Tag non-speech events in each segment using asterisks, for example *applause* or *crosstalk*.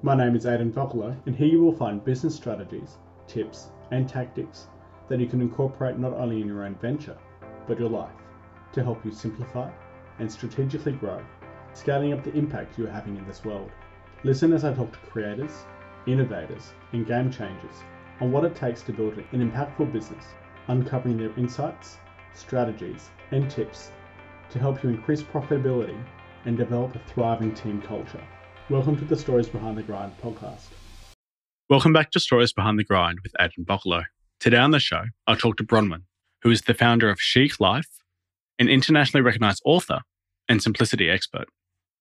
My name is Aidan Vocalo, and here you will find business strategies, tips, and tactics that you can incorporate not only in your own venture, but your life to help you simplify and strategically grow, scaling up the impact you are having in this world. Listen as I talk to creators, innovators, and game changers on what it takes to build an impactful business, uncovering their insights, strategies, and tips to help you increase profitability and develop a thriving team culture. Welcome to the Stories Behind the Grind podcast. Welcome back to Stories Behind the Grind with Aidan Bocolo. Today on the show, I'll talk to Bronwyn, who is the founder of Chic Life, an internationally recognized author and simplicity expert.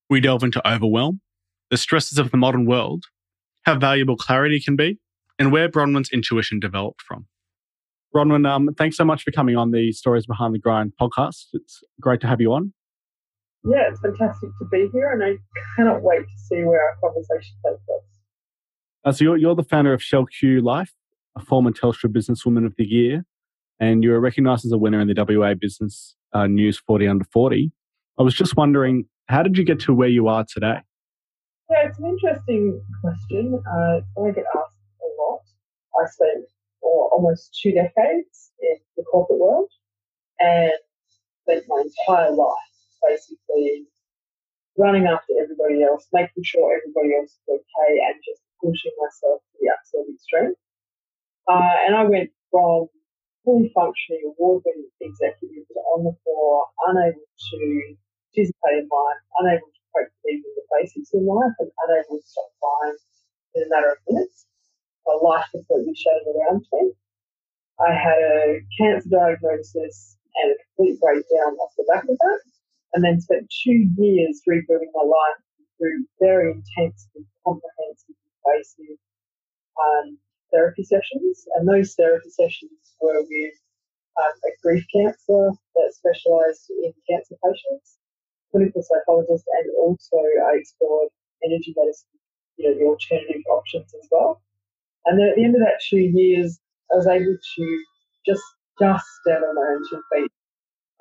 We delve into overwhelm, the stresses of the modern world, how valuable clarity can be, and where Bronwyn's intuition developed from. Bronwyn, um, thanks so much for coming on the Stories Behind the Grind podcast. It's great to have you on yeah, it's fantastic to be here, and I cannot wait to see where our conversation takes us. Uh, so you're, you're the founder of Shell Q Life, a former Telstra Businesswoman of the Year, and you were recognised as a winner in the WA Business uh, News 40 Under 40. I was just wondering, how did you get to where you are today? Yeah, it's an interesting question. Uh, I get asked a lot. I spent almost two decades in the corporate world and spent my entire life basically running after everybody else, making sure everybody else is okay, and just pushing myself to the absolute extreme. Uh, and I went from fully functioning, award-winning executive to on the floor, unable to participate in life, unable to cope with even the basics in life, and unable to stop crying in a matter of minutes. My life completely shattered around me. I had a cancer diagnosis and a complete breakdown off the back of that and then spent two years rebuilding my life through very intense and comprehensive invasive um, therapy sessions. And those therapy sessions were with um, a grief counsellor that specialised in cancer patients, clinical psychologist, and also I explored energy medicine, you know, the alternative options as well. And then at the end of that two years, I was able to just just stand on my own two feet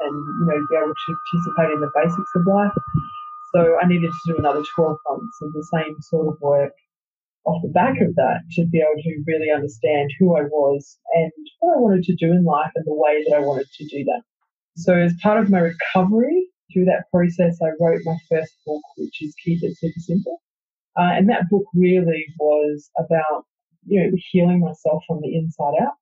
and you know be able to participate in the basics of life. So I needed to do another 12 months of the same sort of work off the back of that to be able to really understand who I was and what I wanted to do in life and the way that I wanted to do that. So as part of my recovery through that process, I wrote my first book, which is Keep It Super Simple. Uh, and that book really was about, you know, healing myself from the inside out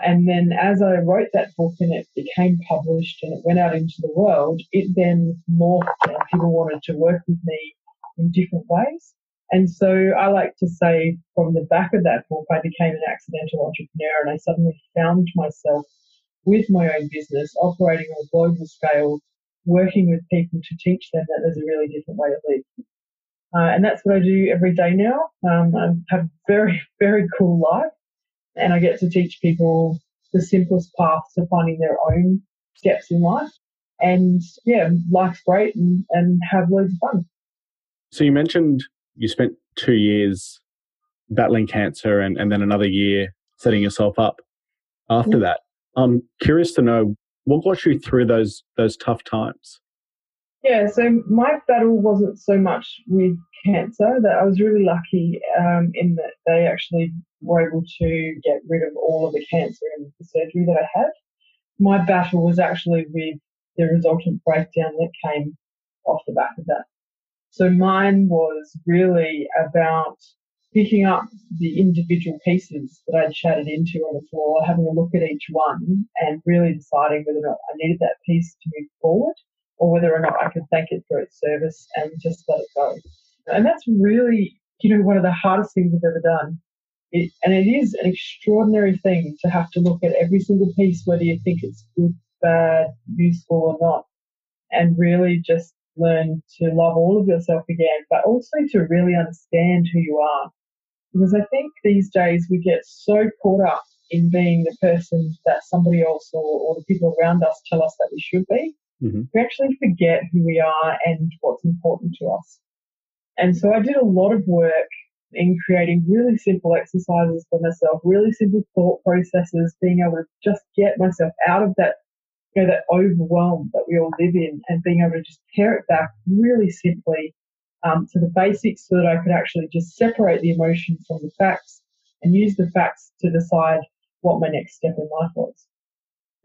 and then as I wrote that book and it became published and it went out into the world, it then morphed and people wanted to work with me in different ways. And so I like to say from the back of that book, I became an accidental entrepreneur and I suddenly found myself with my own business, operating on a global scale, working with people to teach them that there's a really different way to live. Uh, and that's what I do every day now. Um, I have a very, *laughs* very cool life and I get to teach people the simplest path to finding their own steps in life. And yeah, life's great and, and have loads of fun. So you mentioned you spent two years battling cancer and, and then another year setting yourself up after mm-hmm. that. I'm curious to know what got you through those those tough times. Yeah, so my battle wasn't so much with cancer. That I was really lucky um, in that they actually were able to get rid of all of the cancer in the surgery that I had. My battle was actually with the resultant breakdown that came off the back of that. So mine was really about picking up the individual pieces that I'd shattered into on the floor, having a look at each one and really deciding whether or not I needed that piece to move forward or whether or not I could thank it for its service and just let it go. And that's really, you know, one of the hardest things I've ever done. It, and it is an extraordinary thing to have to look at every single piece, whether you think it's good, bad, useful or not, and really just learn to love all of yourself again, but also to really understand who you are. Because I think these days we get so caught up in being the person that somebody else or, or the people around us tell us that we should be Mm-hmm. We actually forget who we are and what's important to us. And so I did a lot of work in creating really simple exercises for myself, really simple thought processes, being able to just get myself out of that, you know, that overwhelm that we all live in and being able to just pare it back really simply um, to the basics so that I could actually just separate the emotions from the facts and use the facts to decide what my next step in life was.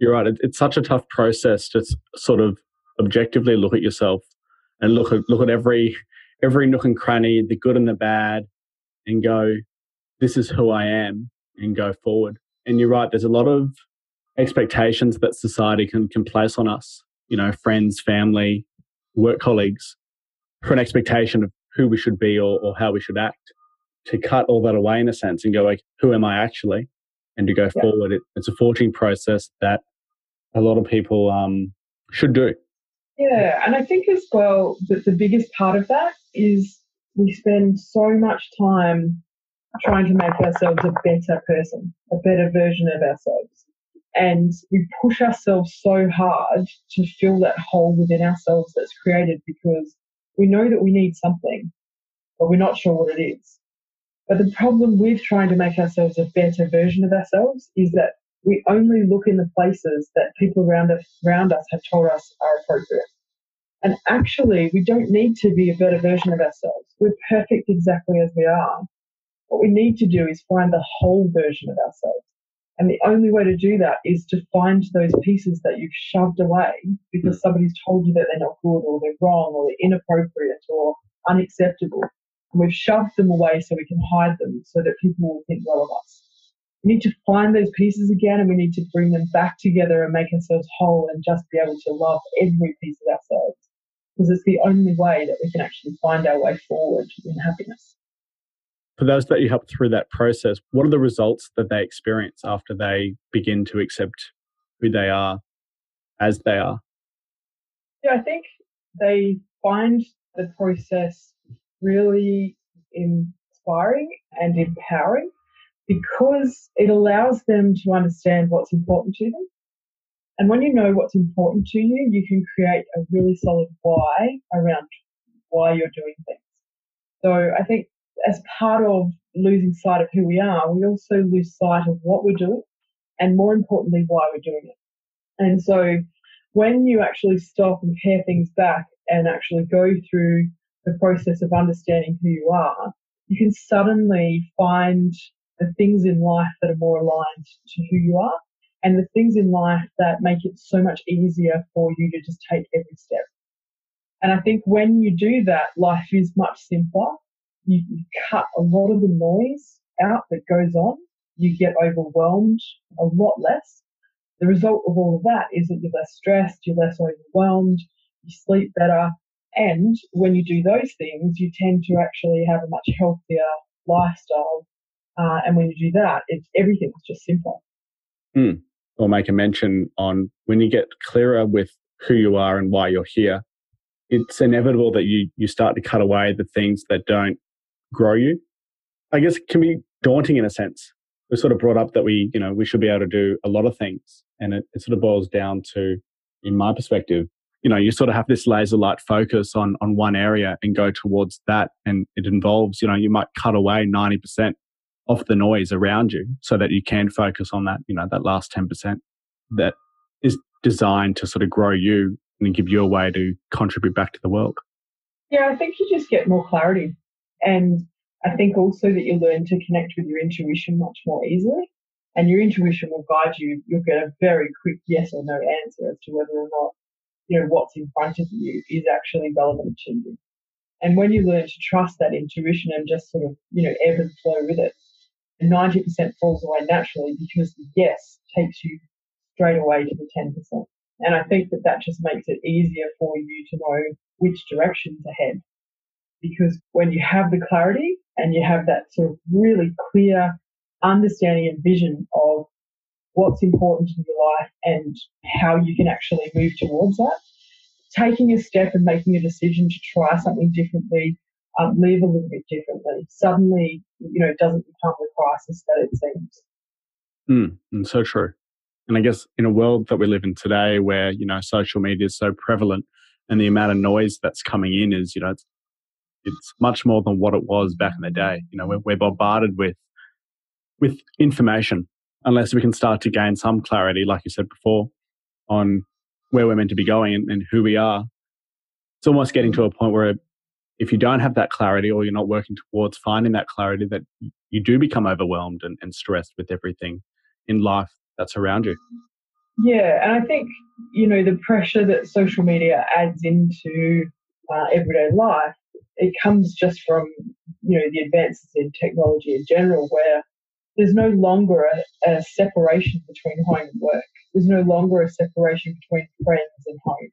You're right. It's such a tough process to sort of objectively look at yourself and look at look at every every nook and cranny, the good and the bad, and go, this is who I am, and go forward. And you're right. There's a lot of expectations that society can, can place on us. You know, friends, family, work colleagues, for an expectation of who we should be or, or how we should act. To cut all that away in a sense and go like, who am I actually? And to go yeah. forward, it, it's a forging process that a lot of people um, should do. Yeah, and I think as well that the biggest part of that is we spend so much time trying to make ourselves a better person, a better version of ourselves. And we push ourselves so hard to fill that hole within ourselves that's created because we know that we need something, but we're not sure what it is. But the problem with trying to make ourselves a better version of ourselves is that we only look in the places that people around us, around us have told us are appropriate. And actually, we don't need to be a better version of ourselves. We're perfect exactly as we are. What we need to do is find the whole version of ourselves. And the only way to do that is to find those pieces that you've shoved away because somebody's told you that they're not good or they're wrong or they're inappropriate or unacceptable. And we've shoved them away so we can hide them so that people will think well of us. We need to find those pieces again and we need to bring them back together and make ourselves whole and just be able to love every piece of ourselves because it's the only way that we can actually find our way forward in happiness. For those that you help through that process, what are the results that they experience after they begin to accept who they are as they are? Yeah, I think they find the process really inspiring and empowering because it allows them to understand what's important to them. And when you know what's important to you, you can create a really solid why around why you're doing things. So I think as part of losing sight of who we are, we also lose sight of what we're doing and more importantly, why we're doing it. And so when you actually stop and pare things back and actually go through the process of understanding who you are, you can suddenly find the things in life that are more aligned to who you are and the things in life that make it so much easier for you to just take every step. And I think when you do that, life is much simpler. You, you cut a lot of the noise out that goes on. You get overwhelmed a lot less. The result of all of that is that you're less stressed, you're less overwhelmed, you sleep better. And when you do those things, you tend to actually have a much healthier lifestyle. Uh, and when you do that, it's everything's just simpler. Mm or make a mention on when you get clearer with who you are and why you're here, it's inevitable that you, you start to cut away the things that don't grow you. I guess it can be daunting in a sense. We sort of brought up that we, you know, we should be able to do a lot of things. And it, it sort of boils down to, in my perspective, you know, you sort of have this laser light focus on, on one area and go towards that. And it involves, you know, you might cut away 90% off the noise around you so that you can focus on that, you know, that last 10% that is designed to sort of grow you and give you a way to contribute back to the world. Yeah, I think you just get more clarity. And I think also that you learn to connect with your intuition much more easily. And your intuition will guide you. You'll get a very quick yes or no answer as to whether or not, you know, what's in front of you is actually relevant to you. And when you learn to trust that intuition and just sort of, you know, ebb and flow with it, 90% falls away naturally because the yes takes you straight away to the 10%. And I think that that just makes it easier for you to know which direction to head. Because when you have the clarity and you have that sort of really clear understanding and vision of what's important in your life and how you can actually move towards that, taking a step and making a decision to try something differently um, live a little bit differently, suddenly, you know, it doesn't become the crisis that it seems. Mm, and so true. And I guess in a world that we live in today where, you know, social media is so prevalent and the amount of noise that's coming in is, you know, it's, it's much more than what it was back in the day. You know, we're, we're bombarded with, with information unless we can start to gain some clarity, like you said before, on where we're meant to be going and, and who we are. It's almost getting to a point where if you don't have that clarity or you're not working towards finding that clarity, that you do become overwhelmed and, and stressed with everything in life that's around you. Yeah, and I think, you know, the pressure that social media adds into uh, everyday life, it comes just from, you know, the advances in technology in general, where there's no longer a, a separation between home and work. There's no longer a separation between friends and home.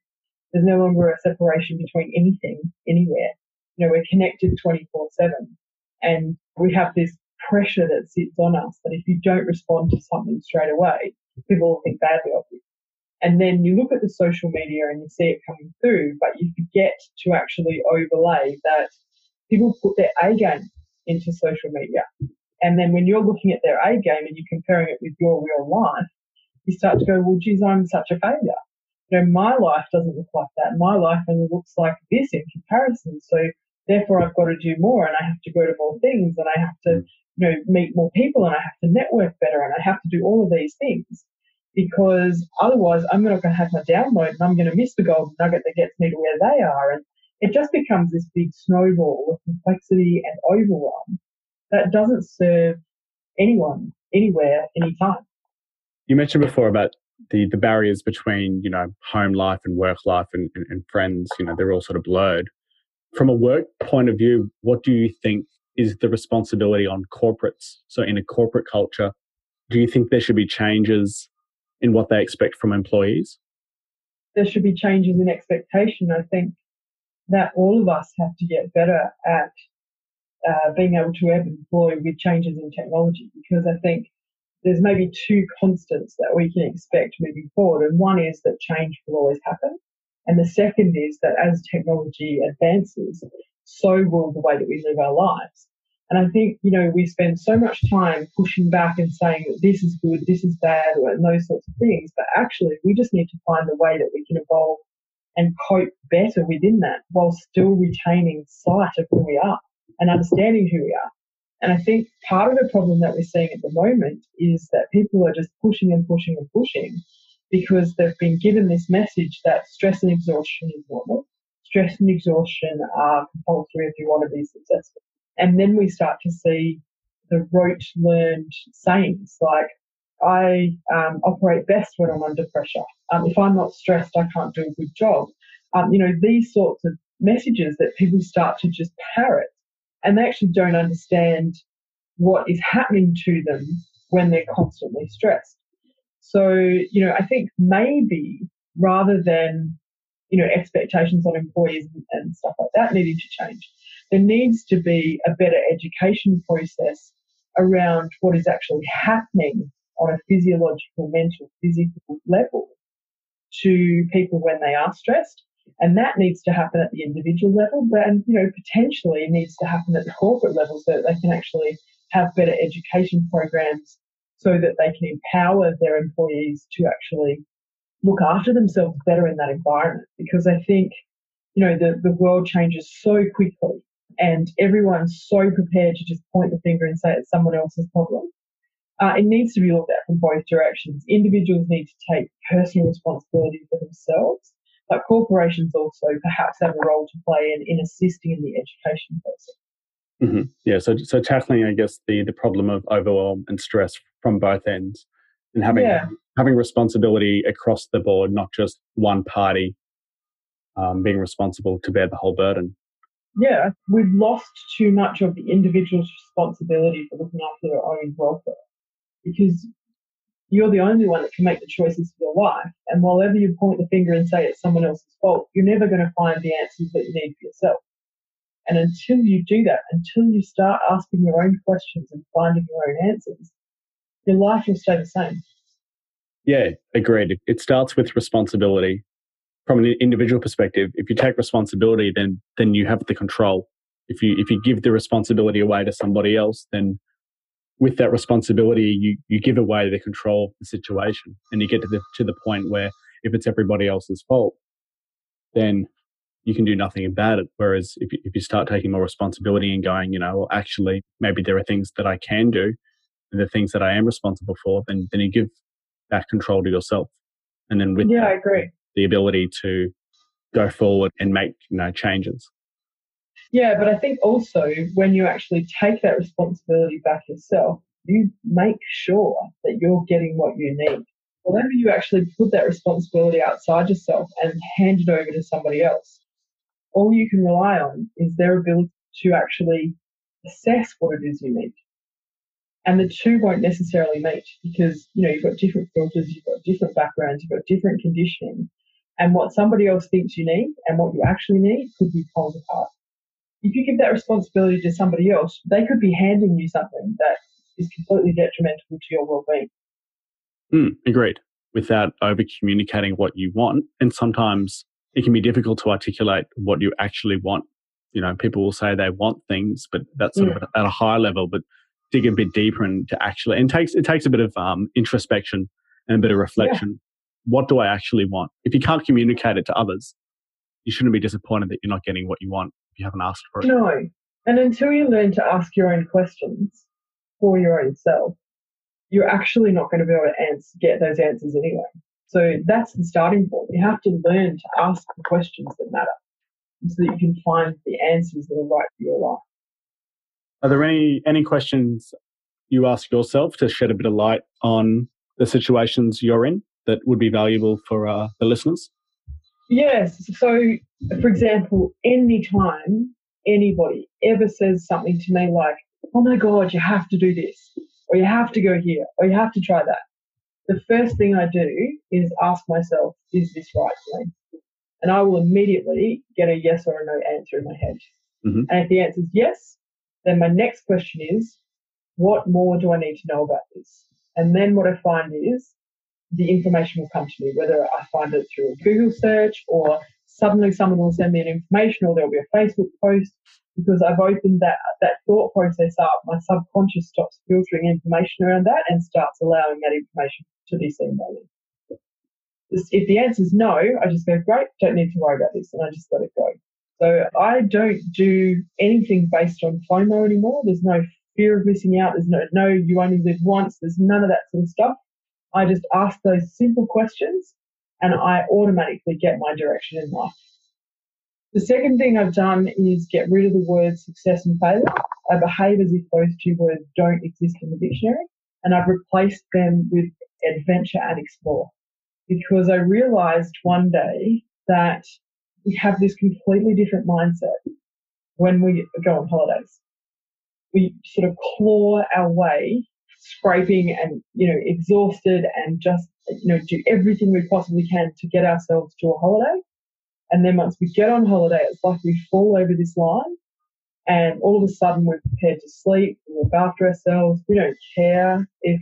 There's no longer a separation between anything, anywhere. You know, we're connected 24 7. And we have this pressure that sits on us that if you don't respond to something straight away, people will think badly of you. And then you look at the social media and you see it coming through, but you forget to actually overlay that people put their A game into social media. And then when you're looking at their A game and you're comparing it with your real life, you start to go, well, geez, I'm such a failure. You know, my life doesn't look like that. My life only looks like this in comparison. So therefore I've got to do more and I have to go to more things and I have to, mm. you know, meet more people and I have to network better and I have to do all of these things because otherwise I'm not going to have my download and I'm going to miss the golden nugget that gets me to where they are. And it just becomes this big snowball of complexity and overwhelm that doesn't serve anyone, anywhere, anytime. You mentioned before about the, the barriers between, you know, home life and work life and, and, and friends, you know, they're all sort of blurred. From a work point of view, what do you think is the responsibility on corporates? So in a corporate culture, do you think there should be changes in what they expect from employees? There should be changes in expectation. I think that all of us have to get better at uh, being able to ebb and flow with changes in technology because I think there's maybe two constants that we can expect moving forward. And one is that change will always happen. And the second is that as technology advances, so will the way that we live our lives. And I think, you know, we spend so much time pushing back and saying that this is good, this is bad, or, and those sorts of things. But actually, we just need to find a way that we can evolve and cope better within that while still retaining sight of who we are and understanding who we are. And I think part of the problem that we're seeing at the moment is that people are just pushing and pushing and pushing because they've been given this message that stress and exhaustion is normal. Stress and exhaustion are compulsory if you want to be successful. And then we start to see the rote learned sayings like, I um, operate best when I'm under pressure. Um, if I'm not stressed, I can't do a good job. Um, you know, these sorts of messages that people start to just parrot and they actually don't understand what is happening to them when they're constantly stressed. So, you know, I think maybe rather than, you know, expectations on employees and, and stuff like that needing to change, there needs to be a better education process around what is actually happening on a physiological, mental, physical level to people when they are stressed. And that needs to happen at the individual level, but and, you know, potentially needs to happen at the corporate level so that they can actually have better education programs so that they can empower their employees to actually look after themselves better in that environment. Because I think, you know, the, the world changes so quickly and everyone's so prepared to just point the finger and say it's someone else's problem. Uh, it needs to be looked at from both directions. Individuals need to take personal responsibility for themselves, but corporations also perhaps have a role to play in, in assisting in the education process. Mm-hmm. Yeah, so so tackling, I guess, the the problem of overwhelm and stress from both ends, and having yeah. having responsibility across the board, not just one party um, being responsible to bear the whole burden yeah, we've lost too much of the individual's responsibility for looking after their own welfare because you're the only one that can make the choices for your life. And while you point the finger and say it's someone else's fault, you're never going to find the answers that you need for yourself. And until you do that, until you start asking your own questions and finding your own answers, your life will stay the same. Yeah, agreed. It starts with responsibility from an individual perspective, if you take responsibility, then then you have the control. If you if you give the responsibility away to somebody else, then with that responsibility, you you give away the control of the situation, and you get to the to the point where if it's everybody else's fault, then you can do nothing about it. Whereas if you, if you start taking more responsibility and going, you know, well, actually, maybe there are things that I can do, and the things that I am responsible for, then then you give that control to yourself. And then with yeah, that, I agree the ability to go forward and make you know changes. Yeah, but I think also when you actually take that responsibility back yourself, you make sure that you're getting what you need. Whenever you actually put that responsibility outside yourself and hand it over to somebody else, all you can rely on is their ability to actually assess what it is you need. And the two won't necessarily meet because, you know, you've got different filters, you've got different backgrounds, you've got different conditioning. And what somebody else thinks you need and what you actually need could be poles apart. If you give that responsibility to somebody else, they could be handing you something that is completely detrimental to your well-being. Mm, agreed. Without over communicating what you want, and sometimes it can be difficult to articulate what you actually want. You know, people will say they want things, but that's sort of at a high level. But dig a bit deeper into actually, and it takes it takes a bit of um, introspection and a bit of reflection. Yeah. What do I actually want? If you can't communicate it to others, you shouldn't be disappointed that you're not getting what you want if you haven't asked for it. No, and until you learn to ask your own questions for your own self, you're actually not going to be able to answer, get those answers anyway. So that's the starting point. You have to learn to ask the questions that matter so that you can find the answers that are right for your life. Are there any any questions you ask yourself to shed a bit of light on the situations you're in that would be valuable for uh, the listeners? Yes. So, for example, anytime anybody ever says something to me like, "Oh my God, you have to do this," or "You have to go here," or "You have to try that," the first thing I do is ask myself, "Is this right for me?" And I will immediately get a yes or a no answer in my head. Mm-hmm. And if the answer is yes, then my next question is, what more do I need to know about this? And then what I find is the information will come to me, whether I find it through a Google search or suddenly someone will send me an information or there'll be a Facebook post because I've opened that, that thought process up. My subconscious stops filtering information around that and starts allowing that information to be seen by me. If the answer is no, I just go, great, don't need to worry about this, and I just let it go. So I don't do anything based on FOMO anymore. There's no fear of missing out. There's no, no, you only live once. There's none of that sort of stuff. I just ask those simple questions and I automatically get my direction in life. The second thing I've done is get rid of the words success and failure. I behave as if those two words don't exist in the dictionary and I've replaced them with adventure and explore because I realized one day that we have this completely different mindset when we go on holidays. We sort of claw our way, scraping and, you know, exhausted and just, you know, do everything we possibly can to get ourselves to a holiday. And then once we get on holiday, it's like we fall over this line and all of a sudden we're prepared to sleep, we look after ourselves, we don't care if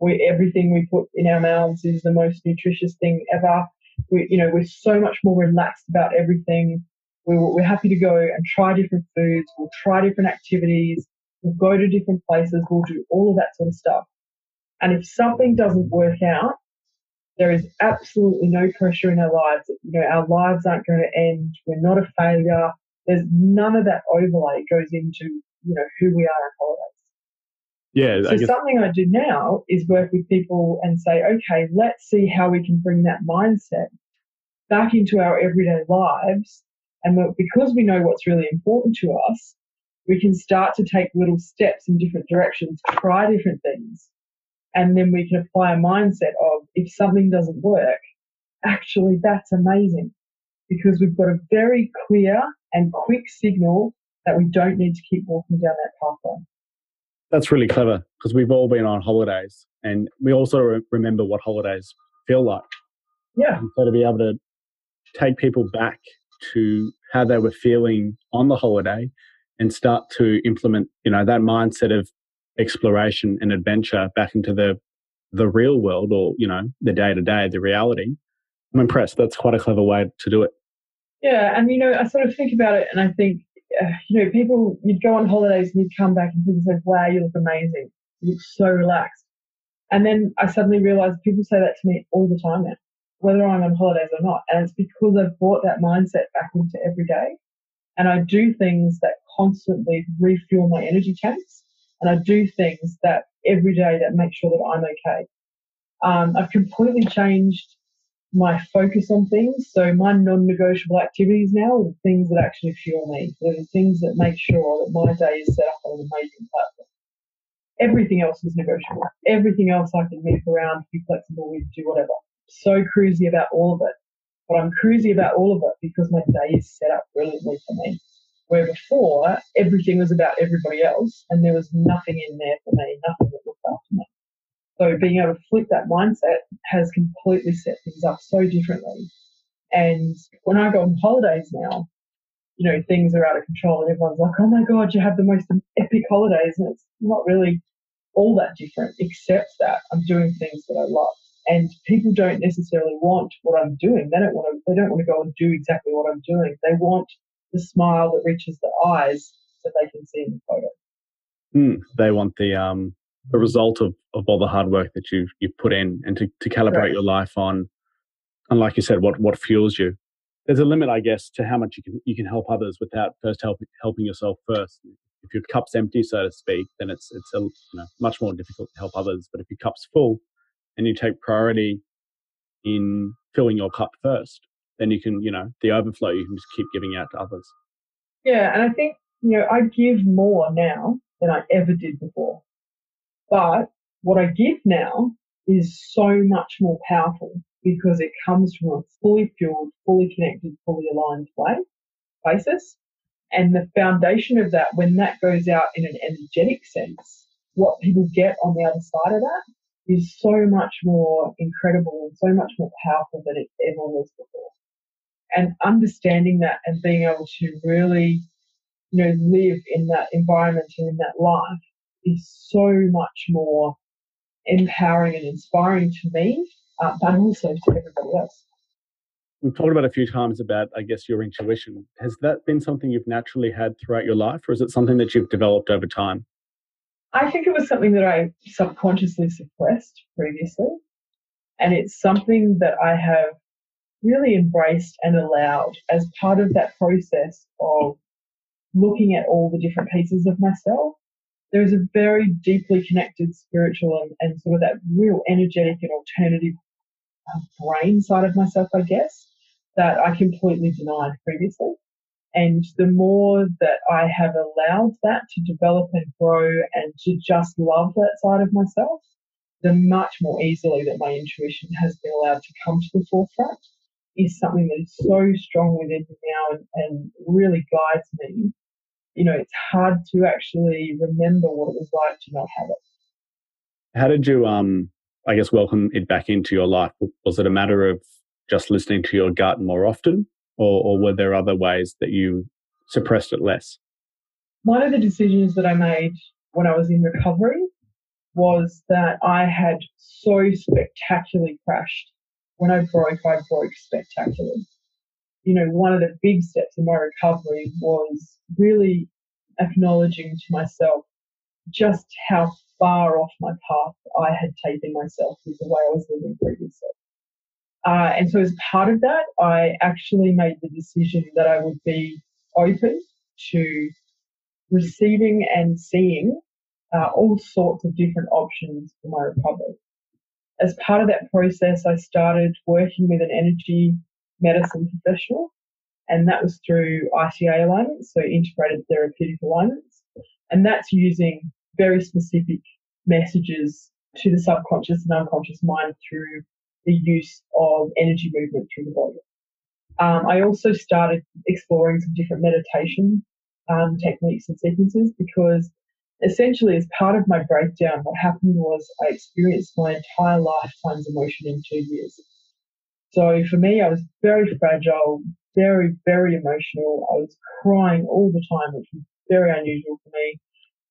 we, everything we put in our mouths is the most nutritious thing ever we, you know, we're so much more relaxed about everything. We're, we're happy to go and try different foods. We'll try different activities. We'll go to different places. We'll do all of that sort of stuff. And if something doesn't work out, there is absolutely no pressure in our lives. You know, our lives aren't going to end. We're not a failure. There's none of that overlay goes into, you know, who we are on holidays. Yeah. So something I do now is work with people and say, okay, let's see how we can bring that mindset back into our everyday lives. And because we know what's really important to us, we can start to take little steps in different directions, try different things. And then we can apply a mindset of if something doesn't work, actually that's amazing because we've got a very clear and quick signal that we don't need to keep walking down that pathway. That's really clever because we've all been on holidays and we also re- remember what holidays feel like. Yeah. And so to be able to take people back to how they were feeling on the holiday and start to implement, you know, that mindset of exploration and adventure back into the the real world or, you know, the day to day, the reality. I'm impressed. That's quite a clever way to do it. Yeah, and you know, I sort of think about it and I think uh, you know, people, you'd go on holidays and you'd come back and people say, wow, you look amazing. You look so relaxed. And then I suddenly realized people say that to me all the time now, whether I'm on holidays or not. And it's because I've brought that mindset back into every day. And I do things that constantly refuel my energy tanks. And I do things that every day that make sure that I'm okay. Um, I've completely changed my focus on things. So my non-negotiable activities now are the things that actually fuel me. They're the things that make sure that my day is set up on an amazing platform. Everything else is negotiable. Everything else I can move around, be flexible with, do whatever. So cruisy about all of it. But I'm cruisy about all of it because my day is set up brilliantly for me. Where before, everything was about everybody else and there was nothing in there for me, nothing that looked after me. So being able to flip that mindset has completely set things up so differently. And when I go on holidays now, you know, things are out of control and everyone's like, oh my God, you have the most epic holidays. And it's not really all that different, except that I'm doing things that I love. And people don't necessarily want what I'm doing. They don't want to, they don't want to go and do exactly what I'm doing. They want the smile that reaches the eyes that they can see in the photo. Mm, they want the um the result of, of all the hard work that you've you've put in and to, to calibrate right. your life on and like you said, what what fuels you. There's a limit, I guess, to how much you can you can help others without first helping helping yourself first. If your cup's empty, so to speak, then it's it's a, you know, much more difficult to help others. But if your cup's full and you take priority in filling your cup first, then you can, you know, the overflow you can just keep giving out to others. Yeah, and I think, you know, I give more now than I ever did before. But what I give now is so much more powerful because it comes from a fully fueled, fully connected, fully aligned way basis. And the foundation of that, when that goes out in an energetic sense, what people get on the other side of that is so much more incredible and so much more powerful than it ever was before and understanding that and being able to really, you know, live in that environment and in that life is so much more empowering and inspiring to me, uh, but also to everybody else. We've talked about a few times about, I guess, your intuition. Has that been something you've naturally had throughout your life, or is it something that you've developed over time? I think it was something that I subconsciously suppressed previously. And it's something that I have really embraced and allowed as part of that process of looking at all the different pieces of myself. There is a very deeply connected spiritual and, and sort of that real energetic and alternative uh, brain side of myself, I guess, that I completely denied previously. And the more that I have allowed that to develop and grow and to just love that side of myself, the much more easily that my intuition has been allowed to come to the forefront is something that is so strong within me now and, and really guides me. You know, it's hard to actually remember what it was like to not have it. How did you, um, I guess, welcome it back into your life? Was it a matter of just listening to your gut more often, or, or were there other ways that you suppressed it less? One of the decisions that I made when I was in recovery was that I had so spectacularly crashed when I broke, I broke spectacularly. You know, one of the big steps in my recovery was really acknowledging to myself just how far off my path I had taken myself with the way I was living previously. Uh, and so, as part of that, I actually made the decision that I would be open to receiving and seeing uh, all sorts of different options for my recovery as part of that process, I started working with an energy medicine professional, and that was through ITA alignments, so integrated therapeutic alignments. And that's using very specific messages to the subconscious and unconscious mind through the use of energy movement through the body. Um, I also started exploring some different meditation um, techniques and sequences because essentially, as part of my breakdown, what happened was I experienced my entire lifetime's emotion in two years. So for me, I was very fragile, very, very emotional. I was crying all the time, which was very unusual for me.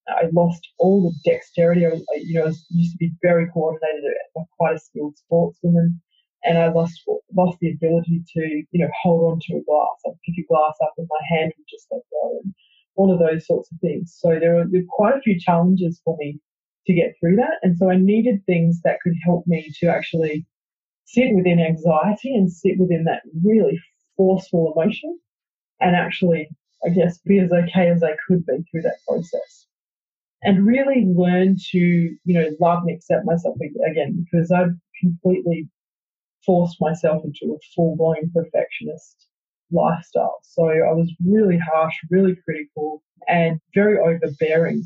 I lost all the dexterity. I you know, I used to be very coordinated, quite a skilled sportswoman, and I lost lost the ability to, you know, hold on to a glass. I'd pick a glass up and my hand would just let go. And all of those sorts of things. So there were, quite a few challenges for me to get through that. And so I needed things that could help me to actually sit within anxiety and sit within that really forceful emotion and actually, I guess, be as okay as I could be through that process. And really learn to, you know, love and accept myself again because I've completely forced myself into a full blown perfectionist lifestyle. So I was really harsh, really critical, and very overbearing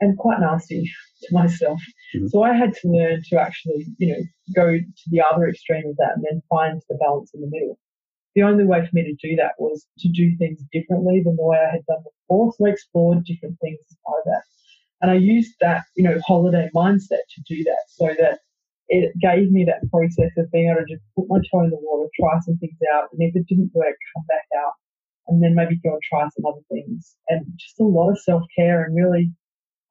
and quite nasty *laughs* to myself. Mm-hmm. So I had to learn to actually, you know, go to the other extreme of that and then find the balance in the middle. The only way for me to do that was to do things differently than the way I had done before. So I explored different things by that. And I used that, you know, holiday mindset to do that so that it gave me that process of being able to just put my toe in the water, try some things out, and if it didn't work, come back out, and then maybe go and try some other things. And just a lot of self care and really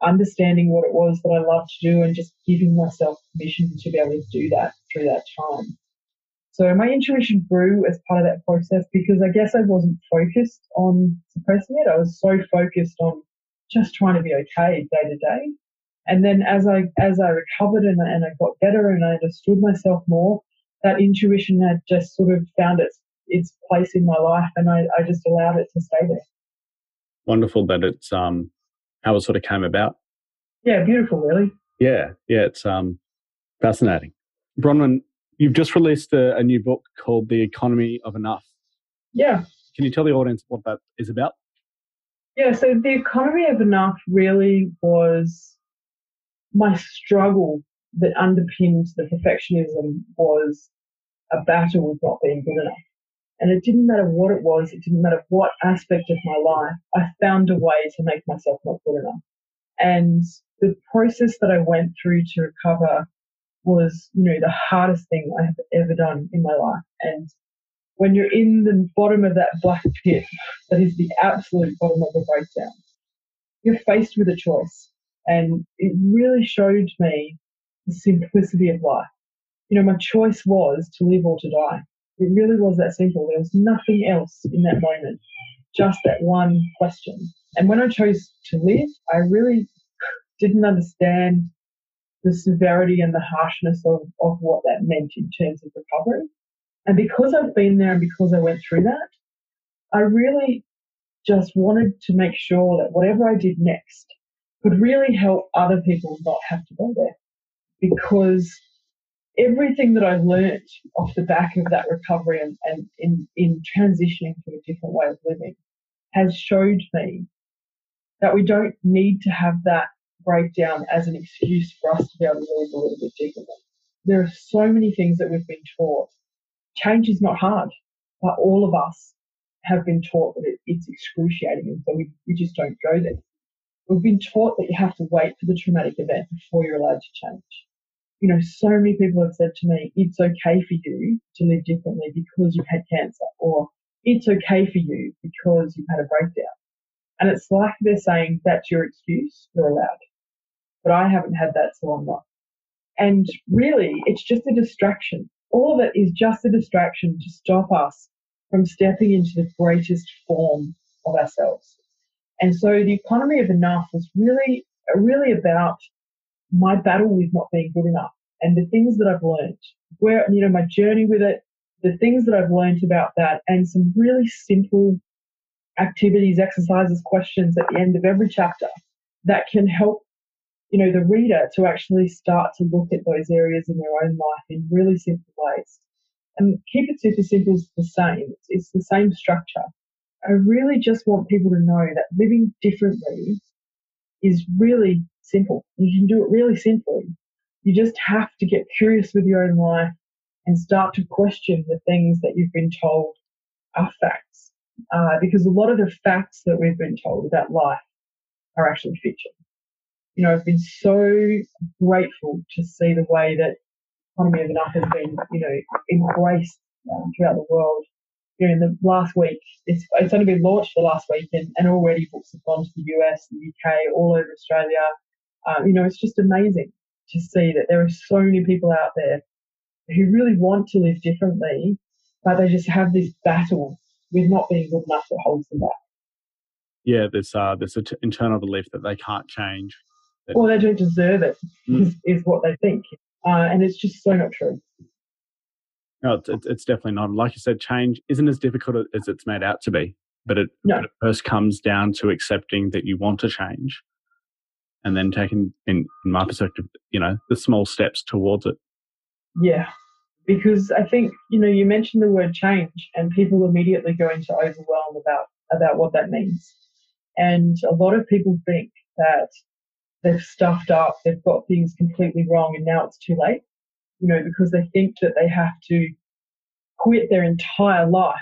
understanding what it was that I loved to do and just giving myself permission to be able to do that through that time. So my intuition grew as part of that process because I guess I wasn't focused on suppressing it. I was so focused on just trying to be okay day to day. And then as I as I recovered and, and I got better and I understood myself more, that intuition had just sort of found its its place in my life and I, I just allowed it to stay there. Wonderful that it's um how it sort of came about. Yeah, beautiful really. Yeah, yeah, it's um fascinating. Bronwyn, you've just released a, a new book called The Economy of Enough. Yeah. Can you tell the audience what that is about? Yeah, so the economy of enough really was my struggle that underpinned the perfectionism was a battle with not being good enough. And it didn't matter what it was, it didn't matter what aspect of my life, I found a way to make myself not good enough. And the process that I went through to recover was, you know, the hardest thing I have ever done in my life. And when you're in the bottom of that black pit, that is the absolute bottom of the breakdown, you're faced with a choice. And it really showed me the simplicity of life. You know, my choice was to live or to die. It really was that simple. There was nothing else in that moment, just that one question. And when I chose to live, I really didn't understand the severity and the harshness of, of what that meant in terms of recovery. And because I've been there and because I went through that, I really just wanted to make sure that whatever I did next could really help other people not have to go there. Because everything that I learned off the back of that recovery and, and in, in transitioning to a different way of living has showed me that we don't need to have that breakdown as an excuse for us to be able to live a little bit differently. There are so many things that we've been taught change is not hard, but all of us have been taught that it, it's excruciating, and so we, we just don't go there. We've been taught that you have to wait for the traumatic event before you're allowed to change. You know, so many people have said to me, it's okay for you to live differently because you've had cancer, or it's okay for you because you've had a breakdown. And it's like they're saying that's your excuse, you're allowed. But I haven't had that, so I'm not. And really, it's just a distraction all of it is just a distraction to stop us from stepping into the greatest form of ourselves. And so the economy of enough was really, really about my battle with not being good enough and the things that I've learned, where, you know, my journey with it, the things that I've learned about that, and some really simple activities, exercises, questions at the end of every chapter that can help you know, the reader to actually start to look at those areas in their own life in really simple ways. And keep it super simple is the same. It's, it's the same structure. I really just want people to know that living differently is really simple. You can do it really simply. You just have to get curious with your own life and start to question the things that you've been told are facts. Uh, because a lot of the facts that we've been told about life are actually fiction you know, I've been so grateful to see the way that economy of enough has been, you know, embraced throughout the world. You know, in the last week, it's, it's only been launched the last week, and, and already books have gone to the US, the UK, all over Australia. Um, you know, it's just amazing to see that there are so many people out there who really want to live differently, but they just have this battle with not being good enough that holds them back. Yeah, there's uh, there's an t- internal belief that they can't change, or they don't deserve it, mm. is, is what they think. Uh, and it's just so not true. No, it's, it's, definitely not. Like you said, change isn't as difficult as it's made out to be. But it, no. but it first comes down to accepting that you want to change and then taking, in, in my perspective, you know, the small steps towards it. Yeah. because I think you know you mentioned the word change, and people immediately go into overwhelm about about what that means. And a lot of people think that they've stuffed up, they've got things completely wrong, and now it's too late. You know, because they think that they have to quit their entire life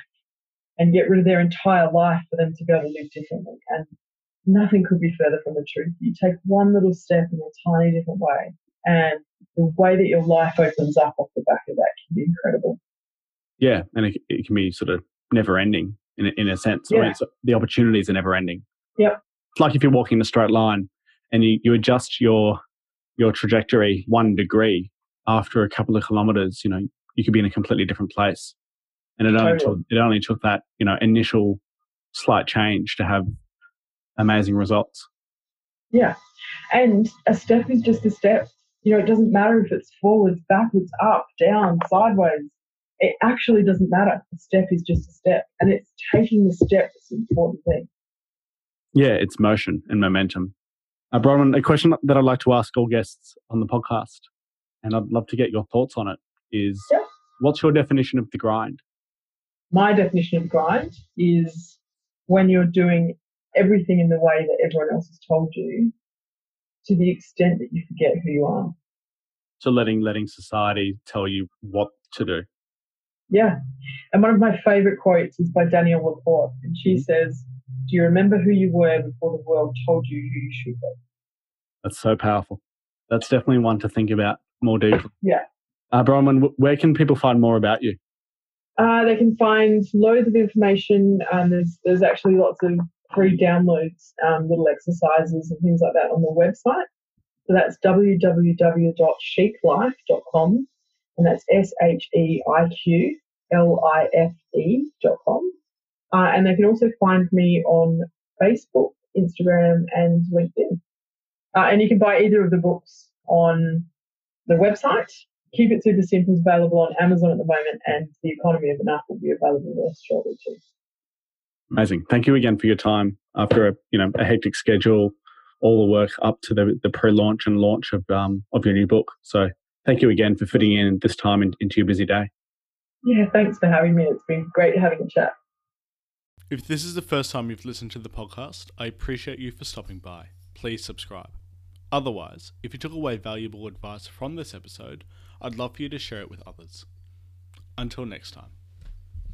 and get rid of their entire life for them to be able to live differently. And nothing could be further from the truth. You take one little step in a tiny different way, and the way that your life opens up off the back of that can be incredible. Yeah, and it, it can be sort of never ending in a, in a sense. Yeah. I mean, the opportunities are never ending. Yep. It's like if you're walking in a straight line and you, you adjust your your trajectory one degree after a couple of kilometers, you know, you could be in a completely different place. And it only Totally. took it only took that, you know, initial slight change to have amazing results. Yeah. And a step is just a step. You know, it doesn't matter if it's forwards, backwards, up, down, sideways. It actually doesn't matter. A step is just a step. And it's taking the step that's the important thing. Yeah, it's motion and momentum. Uh, Bronwyn, a question that I'd like to ask all guests on the podcast, and I'd love to get your thoughts on it, is Yeah. what's your definition of the grind? My definition of grind is when you're doing everything in the way that everyone else has told you to the extent that you forget who you are. So letting letting society tell you what to do. Yeah. And one of my favorite quotes is by Danielle Laporte. And she mm-hmm. says, Do you remember who you were before the world told you who you should be? That's so powerful. That's definitely one to think about more deeply. Yeah. Uh, Bronwyn, where can people find more about you? Uh, they can find loads of information. Um, there's, there's actually lots of free downloads, um, little exercises and things like that on the website. So that's www.sheiqlife.com and that's S H E I Q L I F E dot com. Uh, and they can also find me on Facebook, Instagram, and LinkedIn. Uh, and you can buy either of the books on the website. Keep It Super Simple is available on Amazon at the moment, and The Economy of Enough will be available there shortly too. Amazing. Thank you again for your time after a you know a hectic schedule, all the work up to the, the pre-launch and launch of um, of your new book. So thank you again for fitting in this time in, into your busy day. Yeah, thanks for having me. It's been great having a chat. If this is the first time you've listened to the podcast, I appreciate you for stopping by. Please subscribe. Otherwise, if you took away valuable advice from this episode, I'd love for you to share it with others. Until next time.